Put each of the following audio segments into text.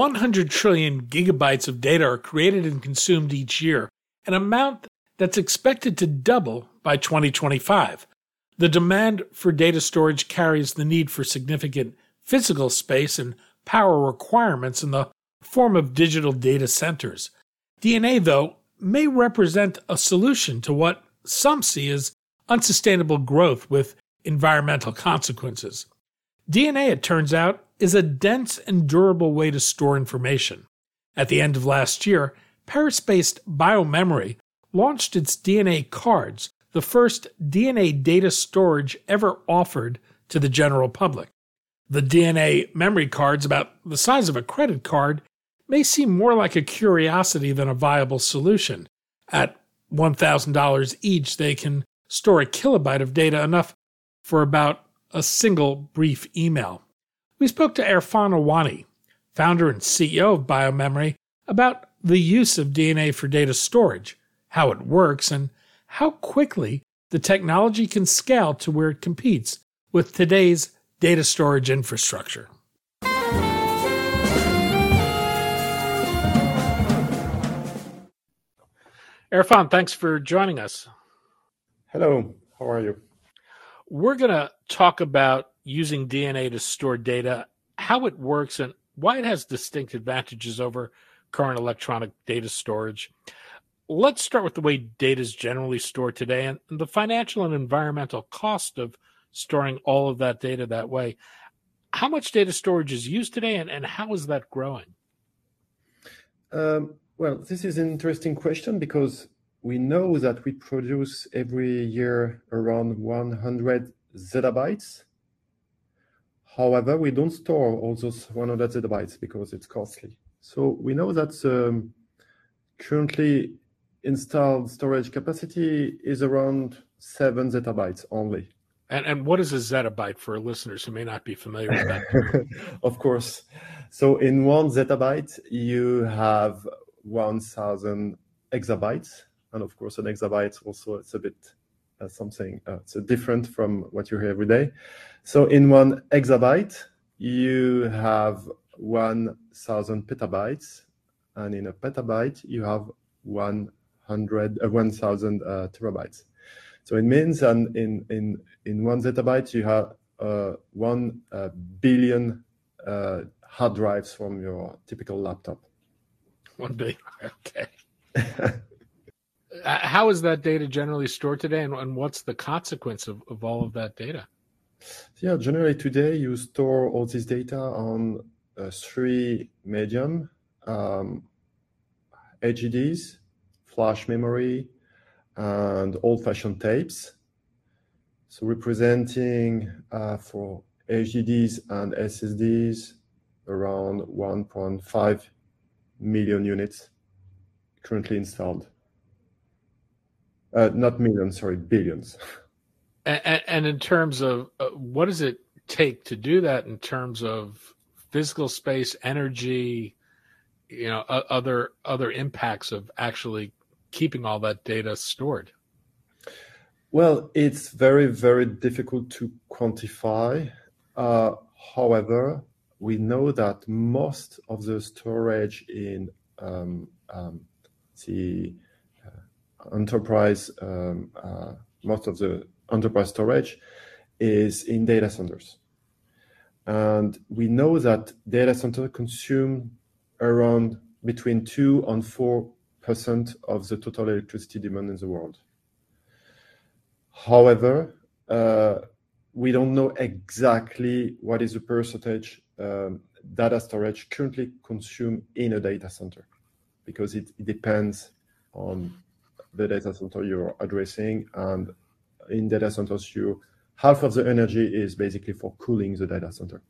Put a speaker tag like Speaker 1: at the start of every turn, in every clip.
Speaker 1: 100 trillion gigabytes of data are created and consumed each year, an amount that's expected to double by 2025. The demand for data storage carries the need for significant physical space and power requirements in the form of digital data centers. DNA, though, may represent a solution to what some see as unsustainable growth with environmental consequences. DNA, it turns out, is a dense and durable way to store information. At the end of last year, Paris based BioMemory launched its DNA cards, the first DNA data storage ever offered to the general public. The DNA memory cards, about the size of a credit card, may seem more like a curiosity than a viable solution. At $1,000 each, they can store a kilobyte of data, enough for about a single brief email we spoke to Erfane Awani, founder and CEO of BioMemory, about the use of DNA for data storage, how it works, and how quickly the technology can scale to where it competes with today's data storage infrastructure. Erfane, thanks for joining us.
Speaker 2: Hello, how are you?
Speaker 1: We're going to talk about using DNA to store data, how it works, and why it has distinct advantages over current electronic data storage. Let's start with the way data is generally stored today and the financial and environmental cost of storing all of that data that way. How much data storage is used today, and, and how is that growing?
Speaker 2: Um, well, this is an interesting question because we know that we produce every year around 100 zettabytes However, we don't store all those 100 zettabytes because it's costly. So we know that um, currently installed storage capacity is around seven zettabytes only.
Speaker 1: And, and what is a zettabyte for listeners who may not be familiar with that?
Speaker 2: of course. So in one zettabyte, you have 1,000 exabytes. And of course, an exabyte also, it's a bit something uh, so different from what you hear every day. So in one exabyte, you have 1,000 petabytes, and in a petabyte, you have 100, uh, 1,000 uh, terabytes. So it means that in, in, in one zettabyte, you have uh, 1 uh, billion uh, hard drives from your typical laptop.
Speaker 1: 1 billion, okay. How is that data generally stored today, and, and what's the consequence of, of all of that data?
Speaker 2: Yeah, generally today you store all this data on uh, three medium, um, HDDs, flash memory, and old-fashioned tapes. So representing uh, for HDDs and SSDs around 1.5 million units currently installed. Uh, not millions, sorry, billions.
Speaker 1: And, and in terms of uh, what does it take to do that in terms of physical space, energy, you know, uh, other other impacts of actually keeping all that data stored?
Speaker 2: Well, it's very very difficult to quantify. Uh, however, we know that most of the storage in um, um, the enterprise, um, uh, most of the enterprise storage is in data centers. And we know that data centers consume around between 2 and 4% of the total electricity demand in the world. However, uh, we don't know exactly what is the percentage um, data storage currently consumed in a data center because it, it depends on the data center you're addressing and in data centers, you half of the energy is basically for cooling the data center.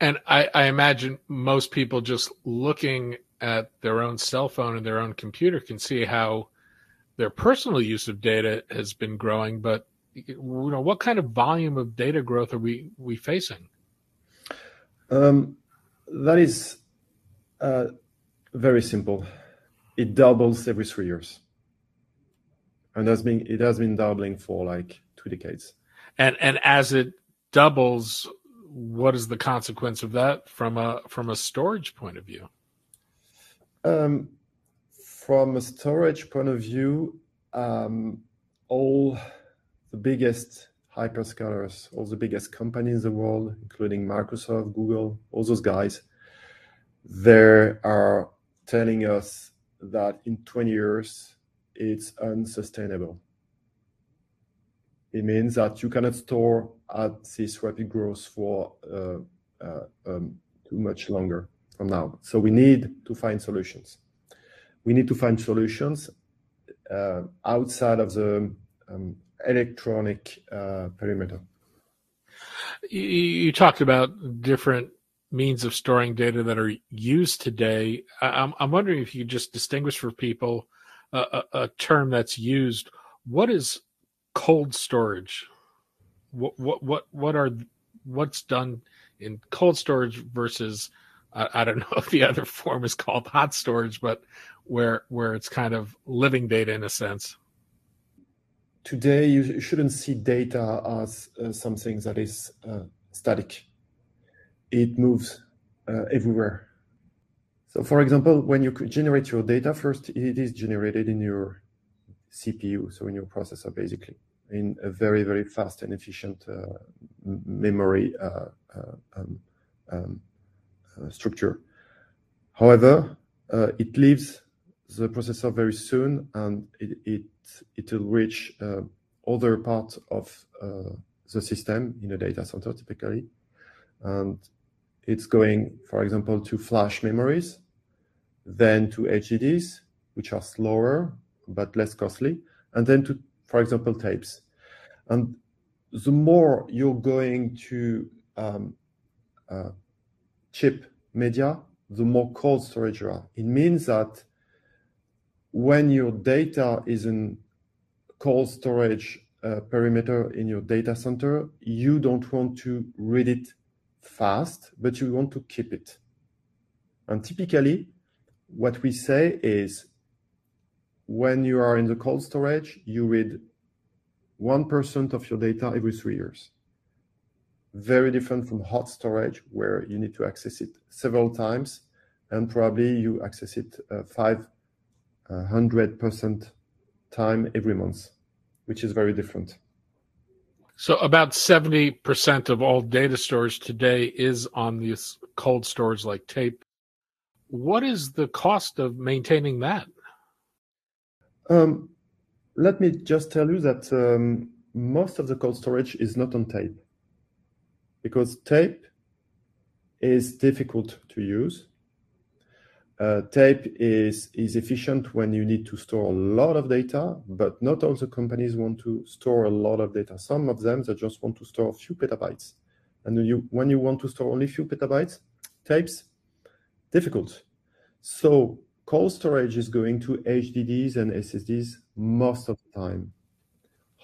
Speaker 1: And I, I, imagine most people just looking at their own cell phone and their own computer can see how their personal use of data has been growing. But you know, what kind of volume of data growth are we we facing?
Speaker 2: Um, that is uh, very simple. It doubles every three years, and has been it has been doubling for like two decades.
Speaker 1: And and as it doubles, what is the consequence of that from a from a storage point of view?
Speaker 2: Um, from a storage point of view, um, all the biggest hyperscalers, all the biggest companies in the world, including Microsoft, Google, all those guys, they are telling us that in 20 years it's unsustainable. It means that you cannot store at this rapid growth for uh, uh, um, too much longer from now. So we need to find solutions. We need to find solutions uh, outside of the um, electronic uh, perimeter.
Speaker 1: You, you, talked about different means of storing data that are used today. I'm, I'm wondering if you just distinguish for people a, a, a term that's used. What is cold storage? What what what what are what's done in cold storage versus I, I don't know if the other form is called hot storage, but where where it's kind of living data in a sense.
Speaker 2: Today, you shouldn't see data as uh, something that is uh, static. It moves uh, everywhere. So, for example, when you generate your data, first it is generated in your CPU, so in your processor, basically, in a very, very fast and efficient uh, memory uh, uh, um, um, structure. However, it leaves the processor very soon, and it, it it will reach uh, other parts of uh, the system in a data center typically, and it's going, for example, to flash memories, then to HDDs, which are slower but less costly, and then to, for example, tapes. And the more you're going to um, uh, chip media, the more cold storage you are. It means that when your data is in cold storage uh, perimeter in your data center, you don't want to read it fast, but you want to keep it. And typically, what we say is when you are in the cold storage, you read 1% of your data every three years. Very different from hot storage, where you need to access it several times, and probably you access it uh, five 100% time every month, which is very different.
Speaker 1: So about 70% of all data storage today is on these cold storage like tape. What is the cost of maintaining that?
Speaker 2: Um, let me just tell you that um, most of the cold storage is not on tape because tape is difficult to use uh, tape is is efficient when you need to store a lot of data, but not all the companies want to store a lot of data. Some of them they just want to store a few petabytes, and you when you want to store only a few petabytes, tapes difficult. So cold storage is going to HDDs and SSDs most of the time.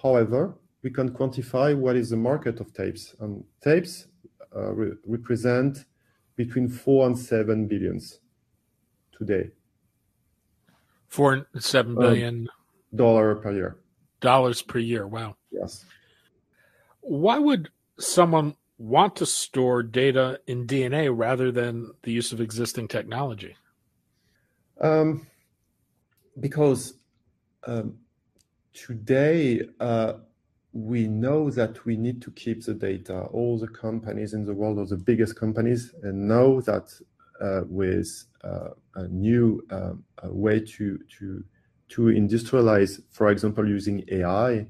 Speaker 2: However, we can quantify what is the market of tapes, and tapes uh, re- represent between four and seven billions today.
Speaker 1: Four seven um, billion
Speaker 2: dollar per year.
Speaker 1: Dollars per year. Wow.
Speaker 2: Yes.
Speaker 1: Why would someone want to store data in DNA rather than the use of existing technology?
Speaker 2: Um, because um, today uh, we know that we need to keep the data. All the companies in the world, or the biggest companies, and know that uh, with a new um, way to to to industrialize, for example, using AI,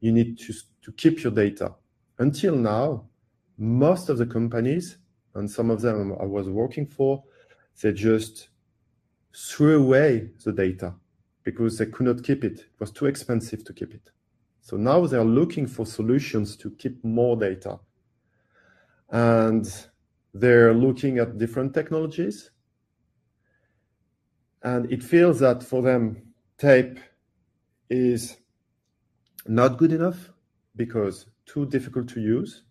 Speaker 2: you need to to keep your data. Until now, most of the companies, and some of them I was working for, they just threw away the data because they could not keep it. It was too expensive to keep it. So now they're looking for solutions to keep more data. And they're looking at different technologies. And it feels that for them, tape is not good enough because too difficult to use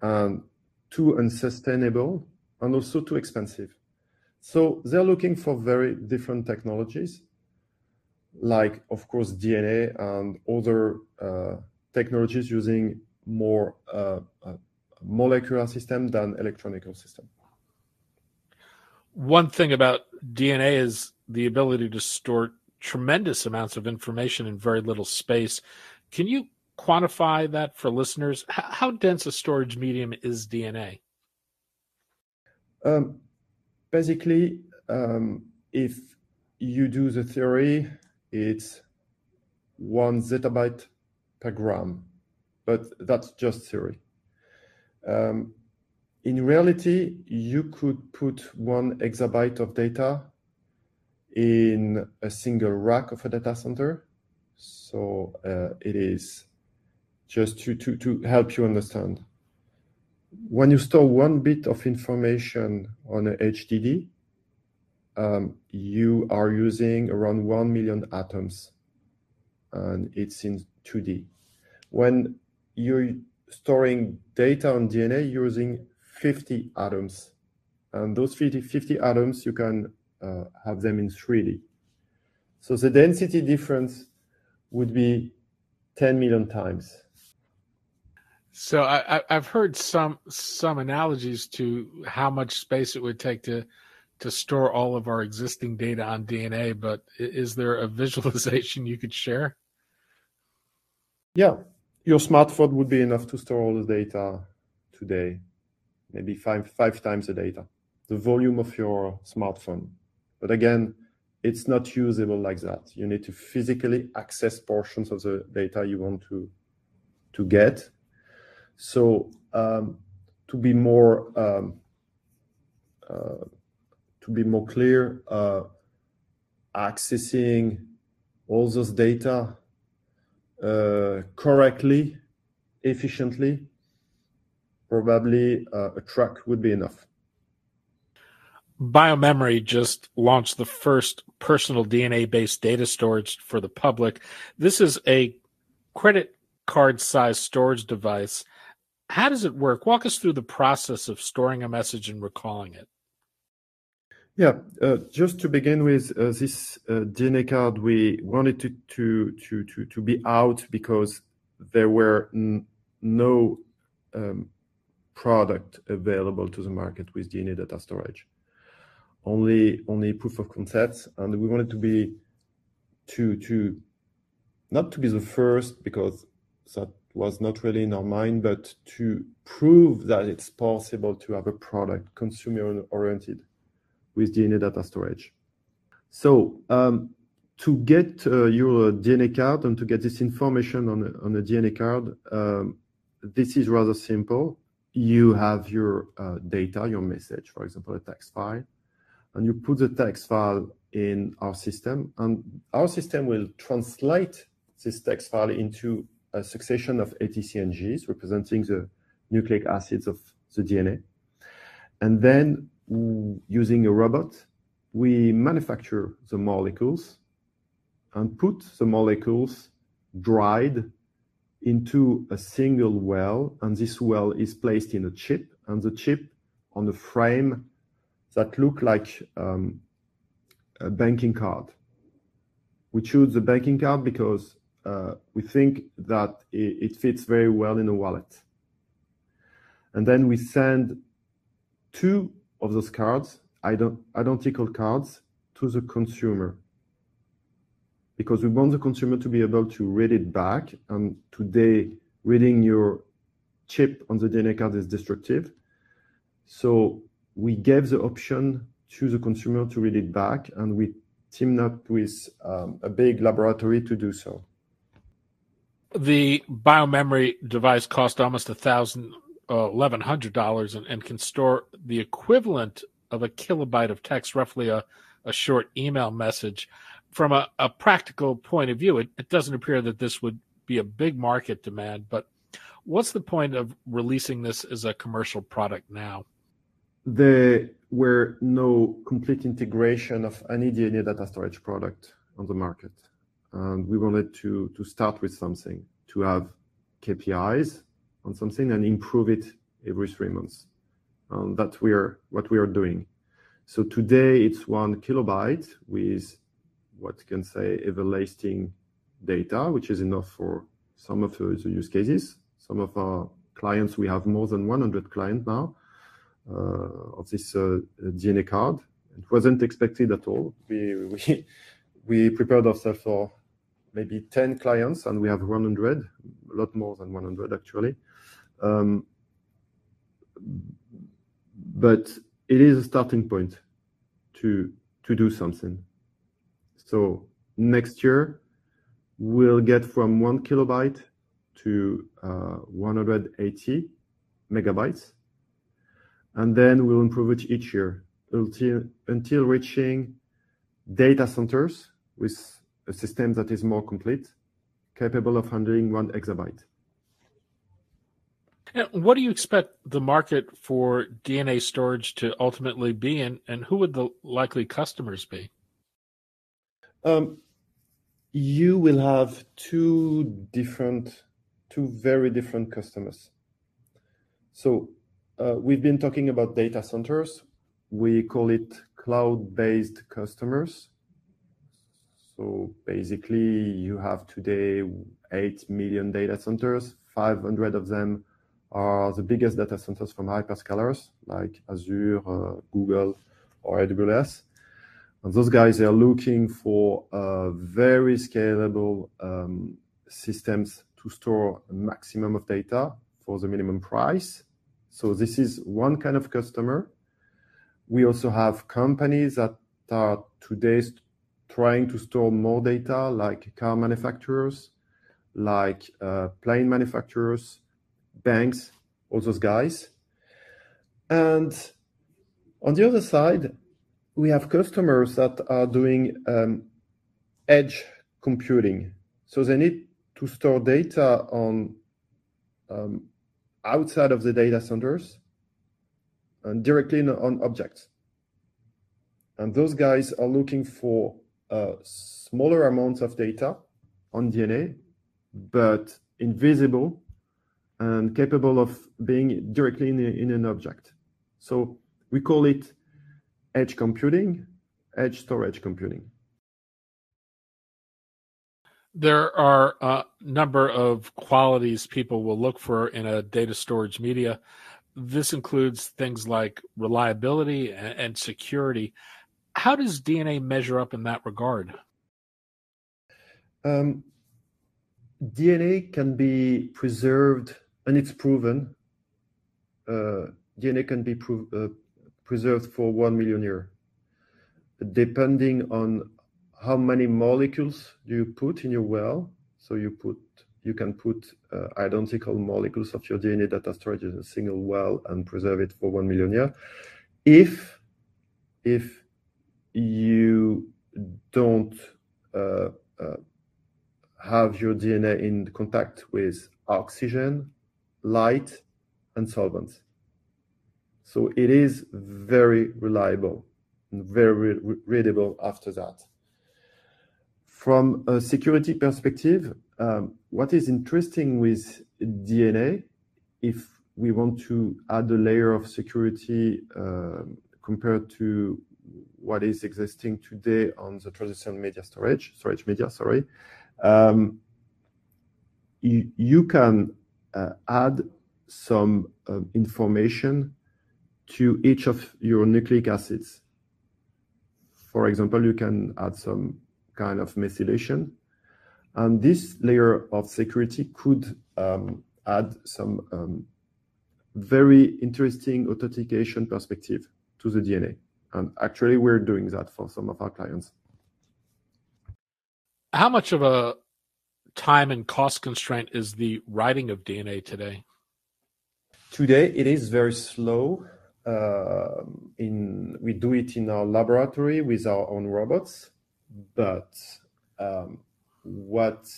Speaker 2: and too unsustainable and also too expensive. So they're looking for very different technologies, like, of course, DNA and other uh, technologies using more uh, uh, molecular system than electronical system.
Speaker 1: One thing about DNA is the ability to store tremendous amounts of information in very little space. Can you quantify that for listeners? How dense a storage medium is DNA?
Speaker 2: Um, basically, um, if you do the theory, it's one zettabyte per gram, but that's just theory. Um, in reality, you could put one exabyte of data in a single rack of a data center. So uh, it is just to, to, to help you understand. When you store one bit of information on a HDD, um, you are using around 1 million atoms, and it's in 2D. When you're storing data on DNA using 50 atoms, and those 50, 50 atoms, you can uh, have them in 3D. So the density difference would be 10 million times.
Speaker 1: So I, have heard some some analogies to how much space it would take to to store all of our existing data on DNA. But is there a visualization you could share?
Speaker 2: Yeah, your smartphone would be enough to store all the data today, maybe five five times the data, the volume of your smartphone. But again, it's not usable like that. You need to physically access portions of the data you want to to get so um, to be more um, uh, to be more clear, uh, accessing all those data uh, correctly, efficiently, probably uh, a truck would be enough.
Speaker 1: BioMemory just launched the first personal DNA based data storage for the public. This is a credit card size storage device how does it work? Walk us through the process of storing a message and recalling it.
Speaker 2: Yeah, uh, just to begin with, uh, this uh, DNA card we wanted to, to to to to be out because there were n- no um, product available to the market with DNA data storage. Only only proof of concepts, and we wanted to be to to not to be the first because that was not really in our mind, but to prove that it's possible to have a product consumer oriented with DNA data storage. So um, to get uh, your DNA card and to get this information on on a DNA card, um, this is rather simple. You have your uh, data, your message, for example, a text file, and you put the text file in our system, and our system will translate this text file into a succession of ATCNGs representing the nucleic acids of the DNA. And then using a robot, we manufacture the molecules and put the molecules dried into a single well, and this well is placed in a chip, and the chip on a frame that look like um, a banking card. We choose the banking card because uh, we think that it, it fits very well in a wallet. And then we send two of those cards, identical cards, to the consumer because we want the consumer to be able to read it back. And today, reading your chip on the DNA card is destructive. So we gave the option to the consumer to read it back, and we teamed up with um, a big laboratory to do so
Speaker 1: the biomemory device cost almost a thousand uh, eleven hundred dollars and, and can store the equivalent of a kilobyte of text roughly a, a short email message from a, a practical point of view it, it doesn't appear that this would be a big market demand, but what's the point of releasing this as a commercial product now?
Speaker 2: There were no complete integration of any DNA data storage product on the market. And we wanted to, to start with something, to have KPIs on something and improve it every three months. Um, that's we're, what we are doing. So today it's one kilobyte with what can say everlasting data, which is enough for some of the use cases. Some of our clients, we have more than 100 clients now uh, of this uh, DNA card. It wasn't expected at all. We, we, we prepared ourselves for maybe 10 clients, and we have 100, a lot more than 100 actually. Um, but it is a starting point to to do something. So next year we'll get from one kilobyte to uh, 180 megabytes, and then we'll improve it each year until until reaching data centers with a system that is more complete, capable of handling one exabyte.
Speaker 1: And what do you expect the market for DNA storage to ultimately be, and, and who would the likely customers be?
Speaker 2: Um, you will have two different, two very different customers. So uh, we've been talking about data centers. We call it cloud-based customers. So basically, you have today 8 million data centers, 500 of them are the biggest data centers from hyperscalers like Azure, uh, Google, or AWS. Those guys are looking for uh, very scalable um, systems to store a maximum of data for the minimum price. So this is one kind of customer. We also have companies that are today trying to store more data, like car manufacturers, like uh, plane manufacturers, banks, all those guys. And on the other side, we have customers that are doing um, edge computing. So they need to store data on um, outside of the data centers and directly on objects. And those guys are looking for uh, smaller amounts of data on DNA, but invisible and capable of being directly in, a, in an object. So we call it edge computing, edge storage computing.
Speaker 1: There are a number of qualities people will look for in a data storage media. This includes things like reliability and security. How does DNA measure up in that regard?
Speaker 2: Um, DNA can be preserved and it's proven uh, DNA can be pro- uh, preserved for one million years, depending on how many molecules do you put in your well. So you put you can put uh, identical molecules of your DNA data storage in a single well and preserve it for one million years. If if you don't uh, uh, have your DNA in contact with oxygen light, and solvents. So it is very reliable and very readable after that. From a security perspective, um, what is interesting with DNA, if we want to add a layer of security uh, compared to what is existing today on the traditional media storage, storage media, sorry, um, you, you can uh, add some um, information to each of your nucleic acids. For example, you can add some kind of methylation, and this layer of security could um, add some um, very interesting authentication perspective to the DNA. And actually, we're doing that for some of our clients.
Speaker 1: How much of a time and cost constraint is the writing of DNA today?
Speaker 2: Today, it is very slow. Uh, in we do it in our laboratory with our own robots, but um, what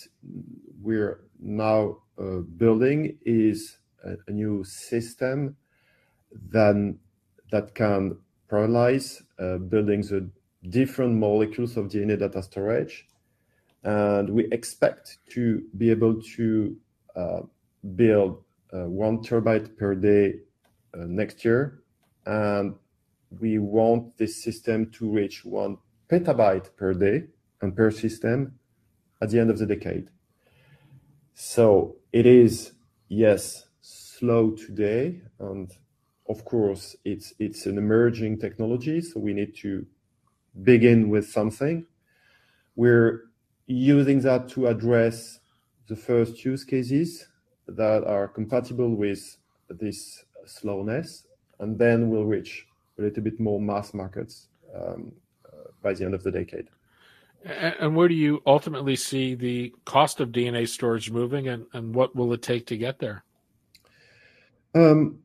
Speaker 2: we're now uh, building is a new system then that can parallelize uh, building the different molecules of DNA data storage. And we expect to be able to uh, build 1 terabyte per day next year. And we want this system to reach 1 petabyte per day and per system at the end of the decade. So it is, yes, slow today, and of course, it's, it's an emerging technology, so we need to begin with something. We're using that to address the first use cases that are compatible with this slowness, and then we'll reach a little bit more mass markets um, uh, by the end of the decade.
Speaker 1: And where do you ultimately see the cost of DNA storage moving, and what will it take to get there?
Speaker 2: Um,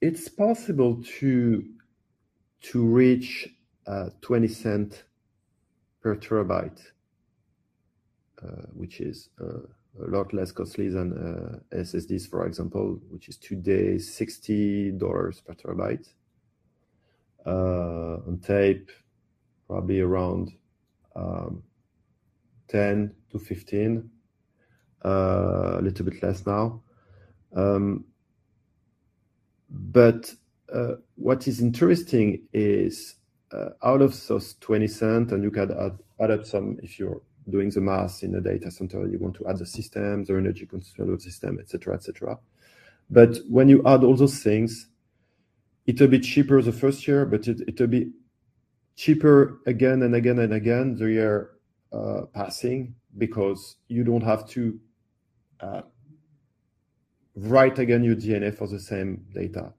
Speaker 2: it's possible to to reach uh, $0.20 per TB, uh, which is a lot less costly than uh, SSDs, for example, which is today $60 per TB. Uh, on tape, probably around um, $10-$15, uh, a little bit less now. Um, but what is interesting is out of those $0.20, and you can add up some if you're doing the math in a data center, you want to add the system, the energy consumption system, et cetera, et cetera. But when you add all those things, it'll be cheaper the first year, but it'll be cheaper again and again and again the year uh, passing because you don't have to uh, write again your DNA for the same data.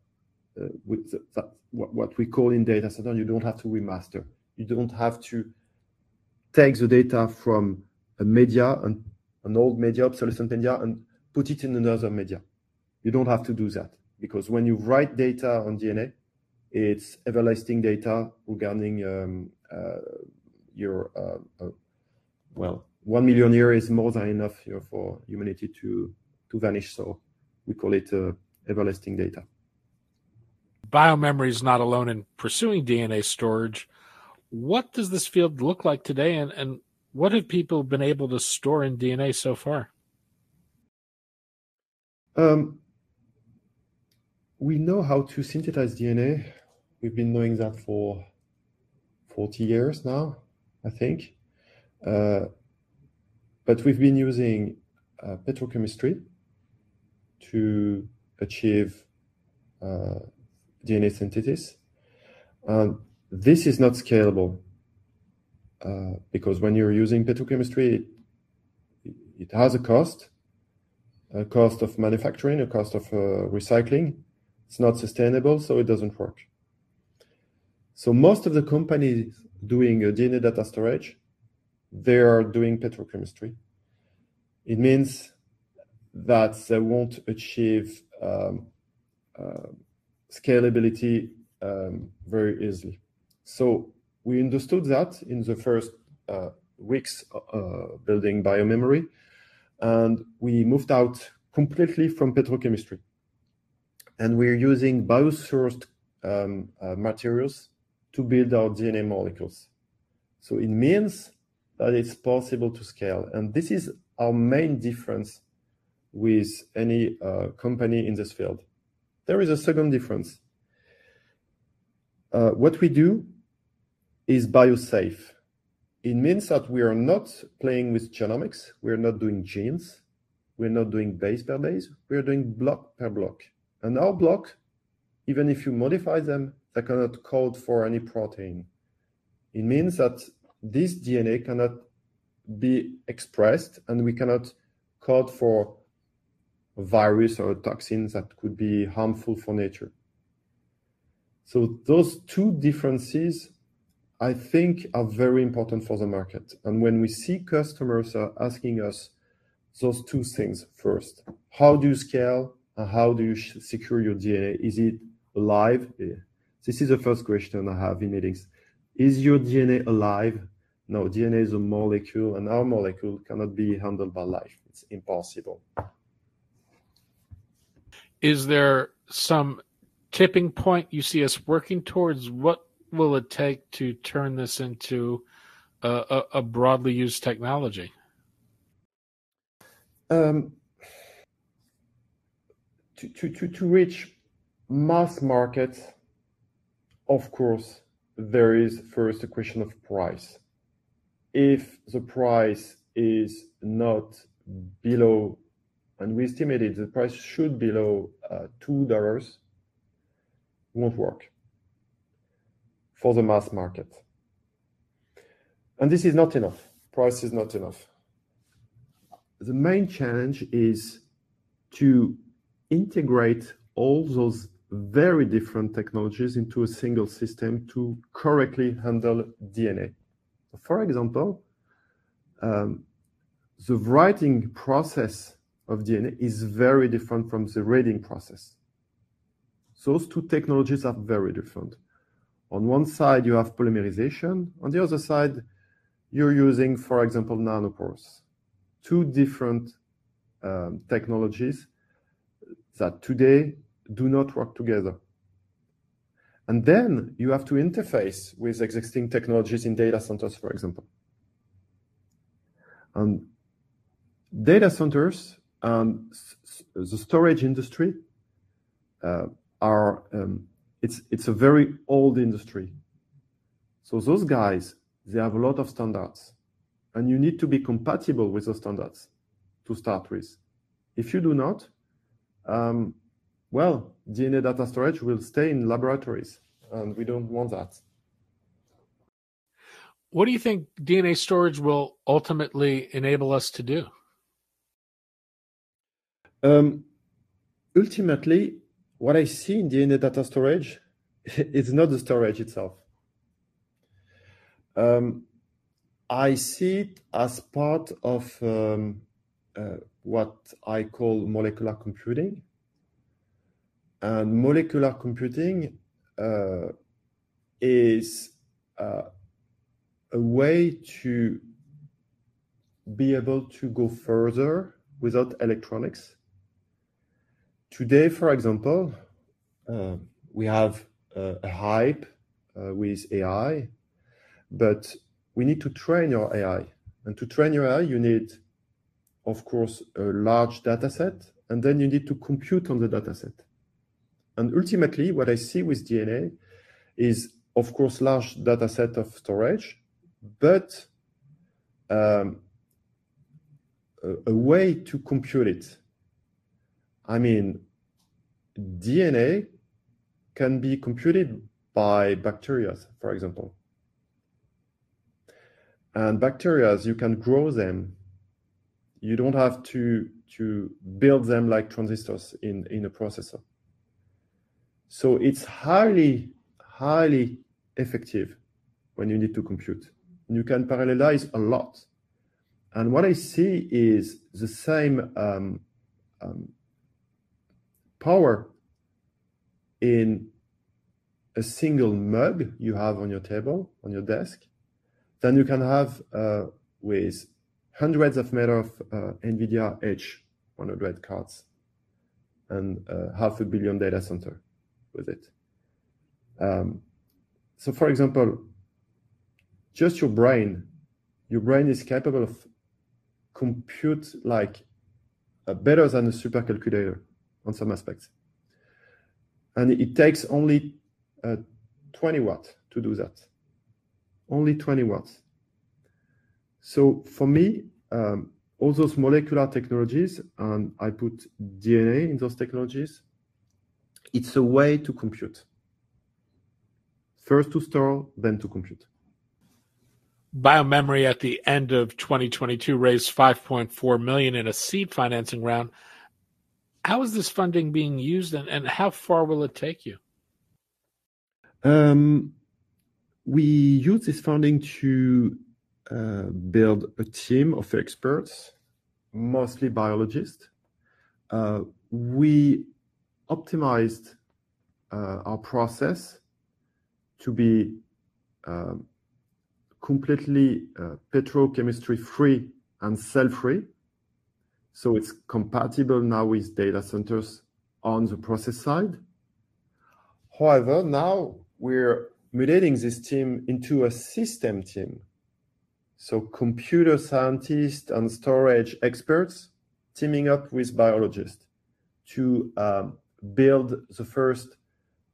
Speaker 2: Uh, with that what we call in data center, you don't have to remaster. You don't have to take the data from a media, an old media, obsolescent media, and put it in another media. You don't have to do that because when you write data on DNA, it's everlasting data regarding um, uh, your. Uh, uh, well, 1 million years is more than enough here for humanity to vanish, so we call it everlasting data.
Speaker 1: bioMemory is not alone in pursuing DNA storage. What does this field look like today, and what have people been able to store in DNA so far?
Speaker 2: Um, we know how to synthesize DNA. We've been knowing that for 40 years now, I think. Uh, but we've been using uh, petrochemistry to achieve uh, DNA synthesis. This is not scalable uh, because when you're using petrochemistry, it has a cost a cost of manufacturing, a cost of uh, recycling. It's not sustainable, so it doesn't work. So most of the companies doing uh, DNA data storage, they are doing petrochemistry. It means that they won't achieve um, scalability um, very easily. So we understood that in the first uh, weeks uh, uh, building bioMemory, and we moved out completely from petrochemistry. And we're using biosourced um, materials to build our DNA molecules. So it means that it's possible to scale, and this is our main difference with any company in this field. There is a second difference. What we do is biosafe. It means that we are not playing with genomics. We're not doing genes. We're not doing base per base. We are doing block per block. And our block, even if you modify them, they cannot code for any protein. It means that this DNA cannot be expressed, and we cannot code for a virus or toxins that could be harmful for nature. So those two differences, I think, are very important for the market. And when we see customers are asking us those two things first, how do you scale and how do you secure your DNA? Is it alive? This is the first question I have in meetings. Is your DNA alive? no, DNA is a molecule, and our molecule cannot be handled by life. It's impossible.
Speaker 1: Is there some tipping point you see us working towards? What will it take to turn this into a, a, a broadly used technology?
Speaker 2: Um, to, to, to, to reach mass market, of course, there is first a question of price. If the price is not below, and we estimated the price should below uh, $2, won't work for the mass market. And this is not enough. Price is not enough. The main challenge is to integrate all those very different technologies into a single system to correctly handle DNA. For example, um, the writing process of DNA is very different from the reading process. Those two technologies are very different. On one side, you have polymerization. On the other side, you're using, for example, nanopores. Two different um, technologies that today do not work together. And then you have to interface with existing technologies in data centers, for example. And data centers and the storage industry uh, are um, it's it's a very old industry. So those guys they have a lot of standards, and you need to be compatible with those standards to start with. If you do not, um, well, DNA data storage will stay in laboratories, and we don't want that.
Speaker 1: What do you think DNA storage will ultimately enable us to do?
Speaker 2: Um, ultimately, what I see in DNA data storage is not the storage itself. Um, I see it as part of um, uh, what I call molecular computing. And molecular computing uh, is uh, a way to be able to go further without electronics. Today, for example, uh, we have uh, a hype uh, with AI, but we need to train your AI. And to train your AI, you need of course, a large data set, and then you need to compute on the data set. And ultimately, what I see with DNA is, of course, large data set of storage, but um, a, a way to compute it. I mean, DNA can be computed by bacteria, for example. And bacteria, you can grow them. You don't have to to build them like transistors in in a processor. So it's highly highly effective when you need to compute. You can parallelize a lot. And what i see is the same um, um, power in a single mug you have on your table on your desk than you can have uh, with hundreds of meter of uh, NVIDIA H100 cards and uh, half a billion data center with it. Um, so for example, just your brain, your brain is capable of compute like better than a supercalculator on some aspects. And it takes only uh, 20 watts to do that. Only 20 watts. So for me, um, all those molecular technologies, and I put DNA in those technologies, it's a way to compute. First to store, then to compute.
Speaker 1: Biomemory at the end of 2022 raised 5.4 million in a seed financing round. How is this funding being used, and, and how far will it take you?
Speaker 2: Um, we use this funding to uh, build a team of experts, mostly biologists. Uh, we optimized uh, our process to be um, completely uh, petrochemistry free and cell free. So it's compatible now with data centers on the process side. However, now we're mutating this team into a system team. So computer scientists and storage experts teaming up with biologists to um, build the first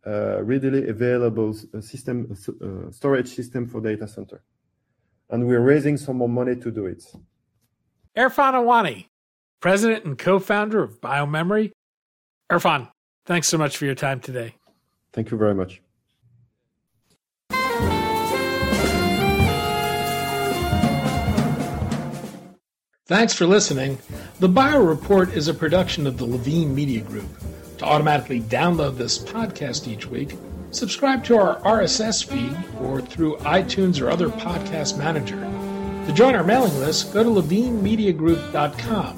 Speaker 2: uh, readily available uh, system uh, storage system for data center. And we're raising some more money to do it.
Speaker 1: Erfane Awani, president and co-founder of Biomemory. Erfane, thanks so much for your time today.
Speaker 2: Thank you very much.
Speaker 1: Thanks for listening. The Bio Report is a production of the Levine Media Group. To automatically download this podcast each week, subscribe to our RSS feed or through iTunes or other podcast manager. To join our mailing list, go to levinemediagroup.com.